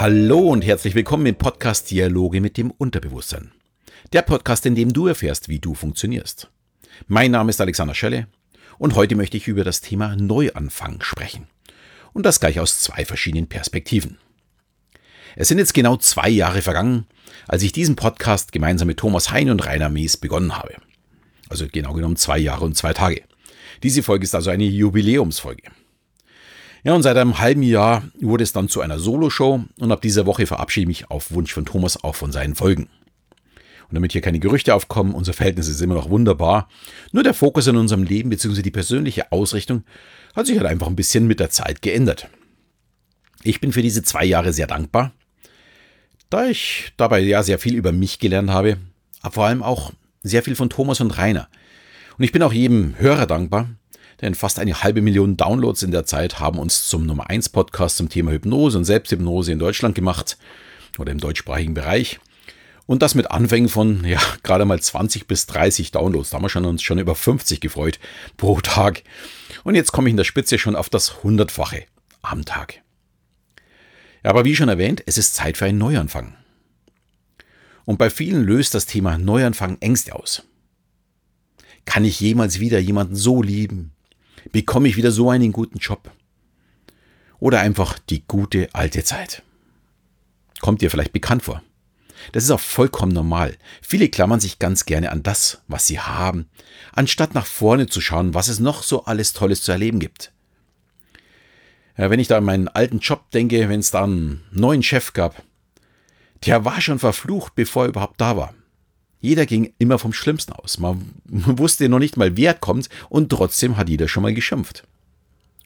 Hallo und herzlich willkommen im Podcast Dialoge mit dem Unterbewusstsein. Der Podcast, in dem du erfährst, wie du funktionierst. Mein Name ist Alexander Schelle und heute möchte ich über das Thema Neuanfang sprechen. Und das gleich aus zwei verschiedenen Perspektiven. Es sind jetzt genau zwei Jahre vergangen, als ich diesen Podcast gemeinsam mit Thomas Hein und Rainer Mees begonnen habe. Also genau genommen zwei Jahre und zwei Tage. Diese Folge ist also eine Jubiläumsfolge. Ja, und seit einem halben Jahr wurde es dann zu einer Soloshow und ab dieser Woche verabschiede ich mich auf Wunsch von Thomas auch von seinen Folgen. Und damit hier keine Gerüchte aufkommen, unser Verhältnis ist immer noch wunderbar. Nur der Fokus in unserem Leben bzw. die persönliche Ausrichtung hat sich halt einfach ein bisschen mit der Zeit geändert. Ich bin für diese zwei Jahre sehr dankbar, da ich dabei ja sehr viel über mich gelernt habe, aber vor allem auch sehr viel von Thomas und Rainer. Und ich bin auch jedem Hörer dankbar, denn fast eine halbe Million Downloads in der Zeit haben uns zum Nummer 1 Podcast zum Thema Hypnose und Selbsthypnose in Deutschland gemacht oder im deutschsprachigen Bereich. Und das mit Anfängen von, ja, gerade mal 20 bis 30 Downloads. Da haben wir schon uns schon über 50 gefreut pro Tag. Und jetzt komme ich in der Spitze schon auf das Hundertfache am Tag. Ja, aber wie schon erwähnt, es ist Zeit für einen Neuanfang. Und bei vielen löst das Thema Neuanfang Ängste aus. Kann ich jemals wieder jemanden so lieben, Bekomme ich wieder so einen guten Job? Oder einfach die gute alte Zeit? Kommt dir vielleicht bekannt vor? Das ist auch vollkommen normal. Viele klammern sich ganz gerne an das, was sie haben, anstatt nach vorne zu schauen, was es noch so alles Tolles zu erleben gibt. Ja, wenn ich da an meinen alten Job denke, wenn es da einen neuen Chef gab, der war schon verflucht, bevor er überhaupt da war. Jeder ging immer vom Schlimmsten aus. Man wusste noch nicht mal, wer kommt und trotzdem hat jeder schon mal geschimpft.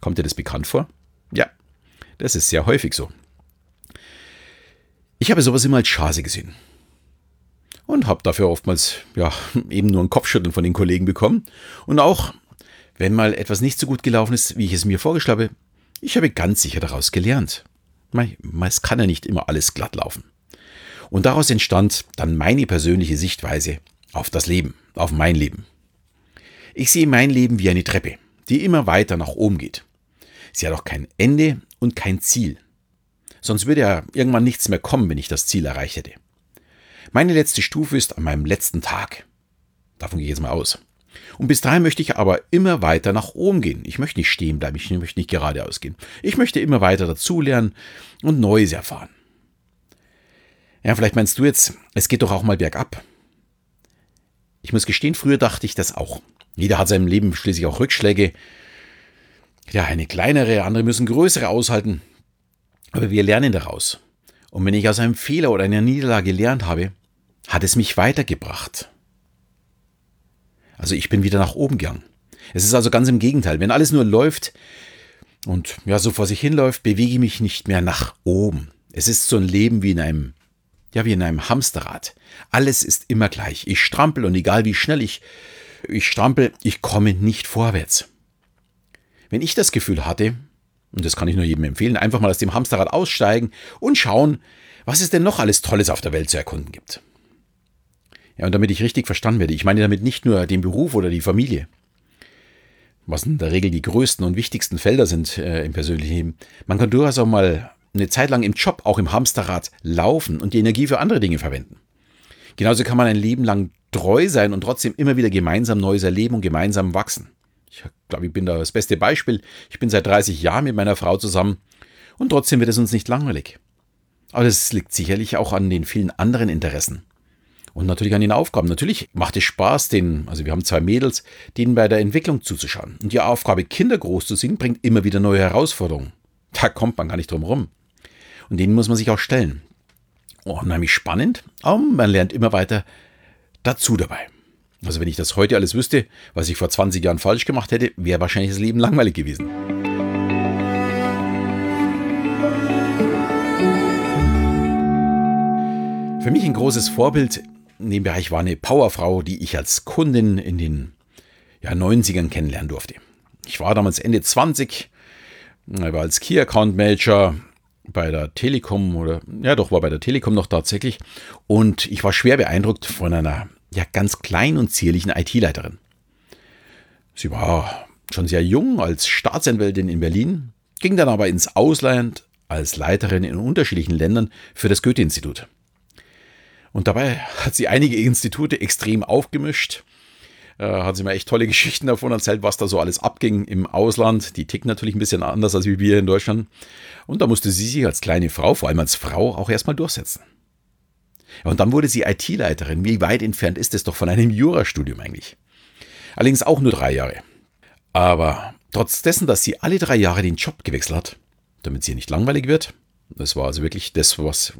Kommt dir das bekannt vor? Ja, das ist sehr häufig so. Ich habe sowas immer als Chance gesehen. Und habe dafür oftmals ja, eben nur ein Kopfschütteln von den Kollegen bekommen. Und auch, wenn mal etwas nicht so gut gelaufen ist, wie ich es mir vorgeschlagen habe, ich habe ganz sicher daraus gelernt. Es kann ja nicht immer alles glatt laufen. Und daraus entstand dann meine persönliche Sichtweise auf das Leben, auf mein Leben. Ich sehe mein Leben wie eine Treppe, die immer weiter nach oben geht. Sie hat auch kein Ende und kein Ziel. Sonst würde ja irgendwann nichts mehr kommen, wenn ich das Ziel erreicht hätte. Meine letzte Stufe ist an meinem letzten Tag. Davon gehe ich jetzt mal aus. Und bis dahin möchte ich aber immer weiter nach oben gehen. Ich möchte nicht stehen bleiben, ich möchte nicht geradeaus gehen. Ich möchte immer weiter dazulernen und Neues erfahren. Ja, vielleicht meinst du jetzt, es geht doch auch mal bergab. Ich muss gestehen, früher dachte ich das auch. Jeder hat seinem Leben schließlich auch Rückschläge. Ja, eine kleinere, andere müssen größere aushalten. Aber wir lernen daraus. Und wenn ich aus einem Fehler oder einer Niederlage gelernt habe, hat es mich weitergebracht. Also ich bin wieder nach oben gegangen. Es ist also ganz im Gegenteil. Wenn alles nur läuft und ja so vor sich hinläuft, bewege ich mich nicht mehr nach oben. Es ist so ein Leben wie in einem ja, wie in einem Hamsterrad. Alles ist immer gleich. Ich strampel und egal wie schnell ich, ich strampel, ich komme nicht vorwärts. Wenn ich das Gefühl hatte, und das kann ich nur jedem empfehlen, einfach mal aus dem Hamsterrad aussteigen und schauen, was es denn noch alles Tolles auf der Welt zu erkunden gibt. Ja, und damit ich richtig verstanden werde, ich meine damit nicht nur den Beruf oder die Familie, was in der Regel die größten und wichtigsten Felder sind äh, im persönlichen Leben. Man kann durchaus auch mal eine Zeit lang im Job, auch im Hamsterrad laufen und die Energie für andere Dinge verwenden. Genauso kann man ein Leben lang treu sein und trotzdem immer wieder gemeinsam Neues erleben und gemeinsam wachsen. Ich glaube, ich bin da das beste Beispiel. Ich bin seit 30 Jahren mit meiner Frau zusammen und trotzdem wird es uns nicht langweilig. Aber das liegt sicherlich auch an den vielen anderen Interessen. Und natürlich an den Aufgaben. Natürlich macht es Spaß, den, also wir haben zwei Mädels, denen bei der Entwicklung zuzuschauen. Und die Aufgabe, Kinder großzuziehen, bringt immer wieder neue Herausforderungen. Da kommt man gar nicht drum rum. Und denen muss man sich auch stellen. Oh, unheimlich spannend, aber man lernt immer weiter dazu dabei. Also wenn ich das heute alles wüsste, was ich vor 20 Jahren falsch gemacht hätte, wäre wahrscheinlich das Leben langweilig gewesen. Für mich ein großes Vorbild in dem Bereich war eine Powerfrau, die ich als Kundin in den ja, 90ern kennenlernen durfte. Ich war damals Ende 20, war als Key Account Manager bei der Telekom oder ja doch war bei der Telekom noch tatsächlich und ich war schwer beeindruckt von einer ja ganz kleinen und zierlichen IT-Leiterin. Sie war schon sehr jung als Staatsanwältin in Berlin, ging dann aber ins Ausland als Leiterin in unterschiedlichen Ländern für das Goethe-Institut. Und dabei hat sie einige Institute extrem aufgemischt. Äh, hat sie mir echt tolle Geschichten davon erzählt, was da so alles abging im Ausland. Die ticken natürlich ein bisschen anders als wir in Deutschland. Und da musste sie sich als kleine Frau, vor allem als Frau, auch erstmal durchsetzen. Und dann wurde sie IT-Leiterin. Wie weit entfernt ist es doch von einem Jurastudium eigentlich? Allerdings auch nur drei Jahre. Aber trotz dessen, dass sie alle drei Jahre den Job gewechselt hat, damit sie nicht langweilig wird, das war also wirklich das, was,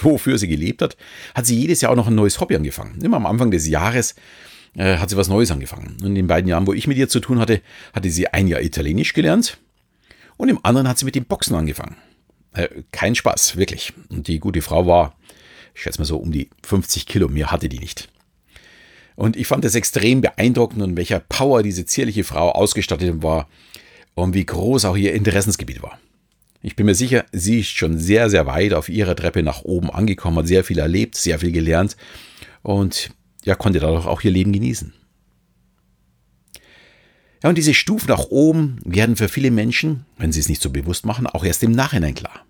wofür sie gelebt hat, hat sie jedes Jahr auch noch ein neues Hobby angefangen. Immer am Anfang des Jahres äh, hat sie was Neues angefangen. Und in den beiden Jahren, wo ich mit ihr zu tun hatte, hatte sie ein Jahr Italienisch gelernt und im anderen hat sie mit dem Boxen angefangen. Äh, kein Spaß, wirklich. Und die gute Frau war, ich schätze mal so um die 50 Kilo, mehr hatte die nicht. Und ich fand es extrem beeindruckend und welcher Power diese zierliche Frau ausgestattet war und wie groß auch ihr Interessensgebiet war. Ich bin mir sicher, sie ist schon sehr, sehr weit auf ihrer Treppe nach oben angekommen, hat sehr viel erlebt, sehr viel gelernt und ja, konnte dadurch auch ihr Leben genießen. Ja, und diese Stufen nach oben werden für viele Menschen, wenn sie es nicht so bewusst machen, auch erst im Nachhinein klar.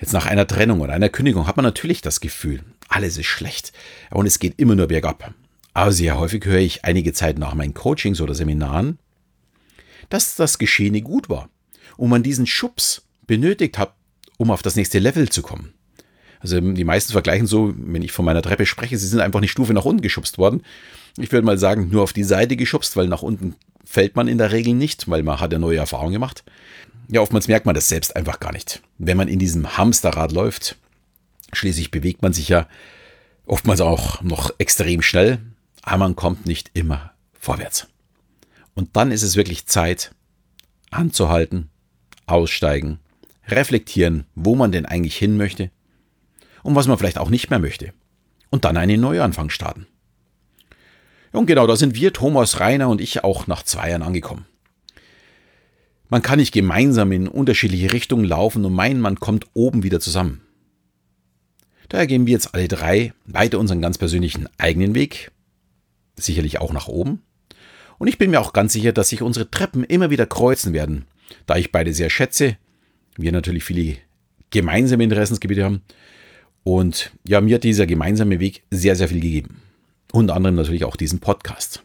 Jetzt nach einer Trennung oder einer Kündigung hat man natürlich das Gefühl, alles ist schlecht und es geht immer nur bergab. Aber sehr häufig höre ich einige Zeit nach meinen Coachings oder Seminaren, dass das Geschehene gut war und man diesen Schubs benötigt hat, um auf das nächste Level zu kommen. Also die meisten vergleichen so, wenn ich von meiner Treppe spreche, sie sind einfach eine Stufe nach unten geschubst worden. Ich würde mal sagen, nur auf die Seite geschubst, weil nach unten fällt man in der Regel nicht, weil man hat ja neue Erfahrungen gemacht. Ja, oftmals merkt man das selbst einfach gar nicht. Wenn man in diesem Hamsterrad läuft, schließlich bewegt man sich ja oftmals auch noch extrem schnell, aber man kommt nicht immer vorwärts. Und dann ist es wirklich Zeit, anzuhalten, aussteigen, reflektieren, wo man denn eigentlich hin möchte und was man vielleicht auch nicht mehr möchte. Und dann einen Neuanfang starten. Und genau da sind wir, Thomas Reiner und ich, auch nach zwei Jahren angekommen. Man kann nicht gemeinsam in unterschiedliche Richtungen laufen und meinen, man kommt oben wieder zusammen. Daher gehen wir jetzt alle drei weiter unseren ganz persönlichen eigenen Weg, sicherlich auch nach oben. Und ich bin mir auch ganz sicher, dass sich unsere Treppen immer wieder kreuzen werden, da ich beide sehr schätze, wir natürlich viele gemeinsame Interessensgebiete haben. Und ja, mir hat dieser gemeinsame Weg sehr, sehr viel gegeben. Unter anderem natürlich auch diesen Podcast.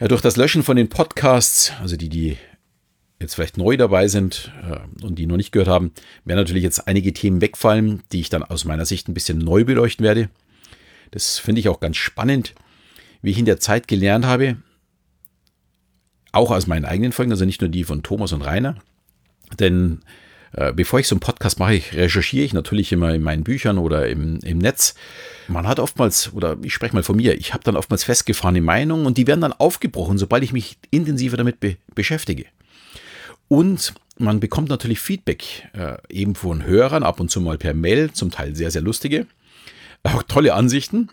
Ja, durch das Löschen von den Podcasts, also die, die jetzt vielleicht neu dabei sind äh, und die noch nicht gehört haben, werden natürlich jetzt einige Themen wegfallen, die ich dann aus meiner Sicht ein bisschen neu beleuchten werde. Das finde ich auch ganz spannend, wie ich in der Zeit gelernt habe, auch aus meinen eigenen Folgen, also nicht nur die von Thomas und Rainer, denn äh, bevor ich so einen Podcast mache, ich recherchiere ich natürlich immer in meinen Büchern oder im, im Netz. Man hat oftmals, oder ich spreche mal von mir, ich habe dann oftmals festgefahrene Meinungen und die werden dann aufgebrochen, sobald ich mich intensiver damit be beschäftige. Und man bekommt natürlich Feedback, äh, eben von Hörern, ab und zu mal per Mail, zum Teil sehr, sehr lustige, auch tolle Ansichten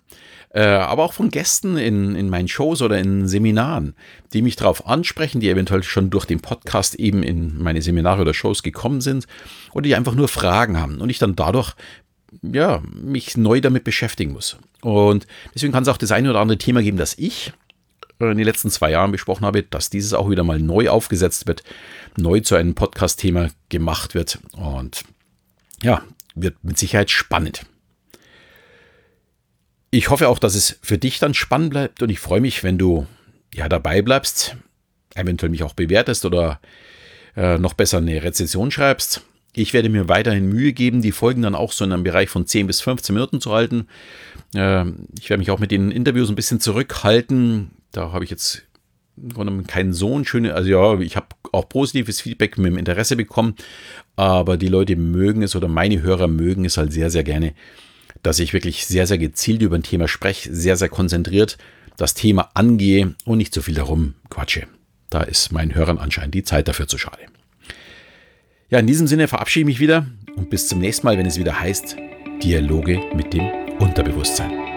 äh, aber auch von Gästen in, in meinen Shows oder in Seminaren, die mich darauf ansprechen, die eventuell schon durch den Podcast eben in meine Seminare oder Shows gekommen sind oder die einfach nur Fragen haben und ich dann dadurch ja, mich neu damit beschäftigen muss. Und deswegen kann es auch das eine oder andere Thema geben, das ich in den letzten zwei Jahren besprochen habe, dass dieses auch wieder mal neu aufgesetzt wird, neu zu einem Podcast-Thema gemacht wird. Und ja, wird mit Sicherheit spannend. Ich hoffe auch, dass es für dich dann spannend bleibt und ich freue mich, wenn du ja dabei bleibst, eventuell mich auch bewertest oder äh, noch besser eine Rezension schreibst. Ich werde mir weiterhin Mühe geben, die Folgen dann auch so in einem Bereich von 10 bis 15 Minuten zu halten. Äh, ich werde mich auch mit den Interviews ein bisschen zurückhalten. Da habe ich jetzt keinen so schönen, also ja, ich habe auch positives Feedback mit dem Interesse bekommen, aber die Leute mögen es oder meine Hörer mögen es halt sehr, sehr gerne, dass ich wirklich sehr, sehr gezielt über ein Thema spreche, sehr, sehr konzentriert das Thema angehe und nicht so viel darum quatsche. Da ist meinen Hörern anscheinend die Zeit dafür zu schade. Ja, in diesem Sinne verabschiede ich mich wieder und bis zum nächsten Mal, wenn es wieder heißt Dialoge mit dem Unterbewusstsein.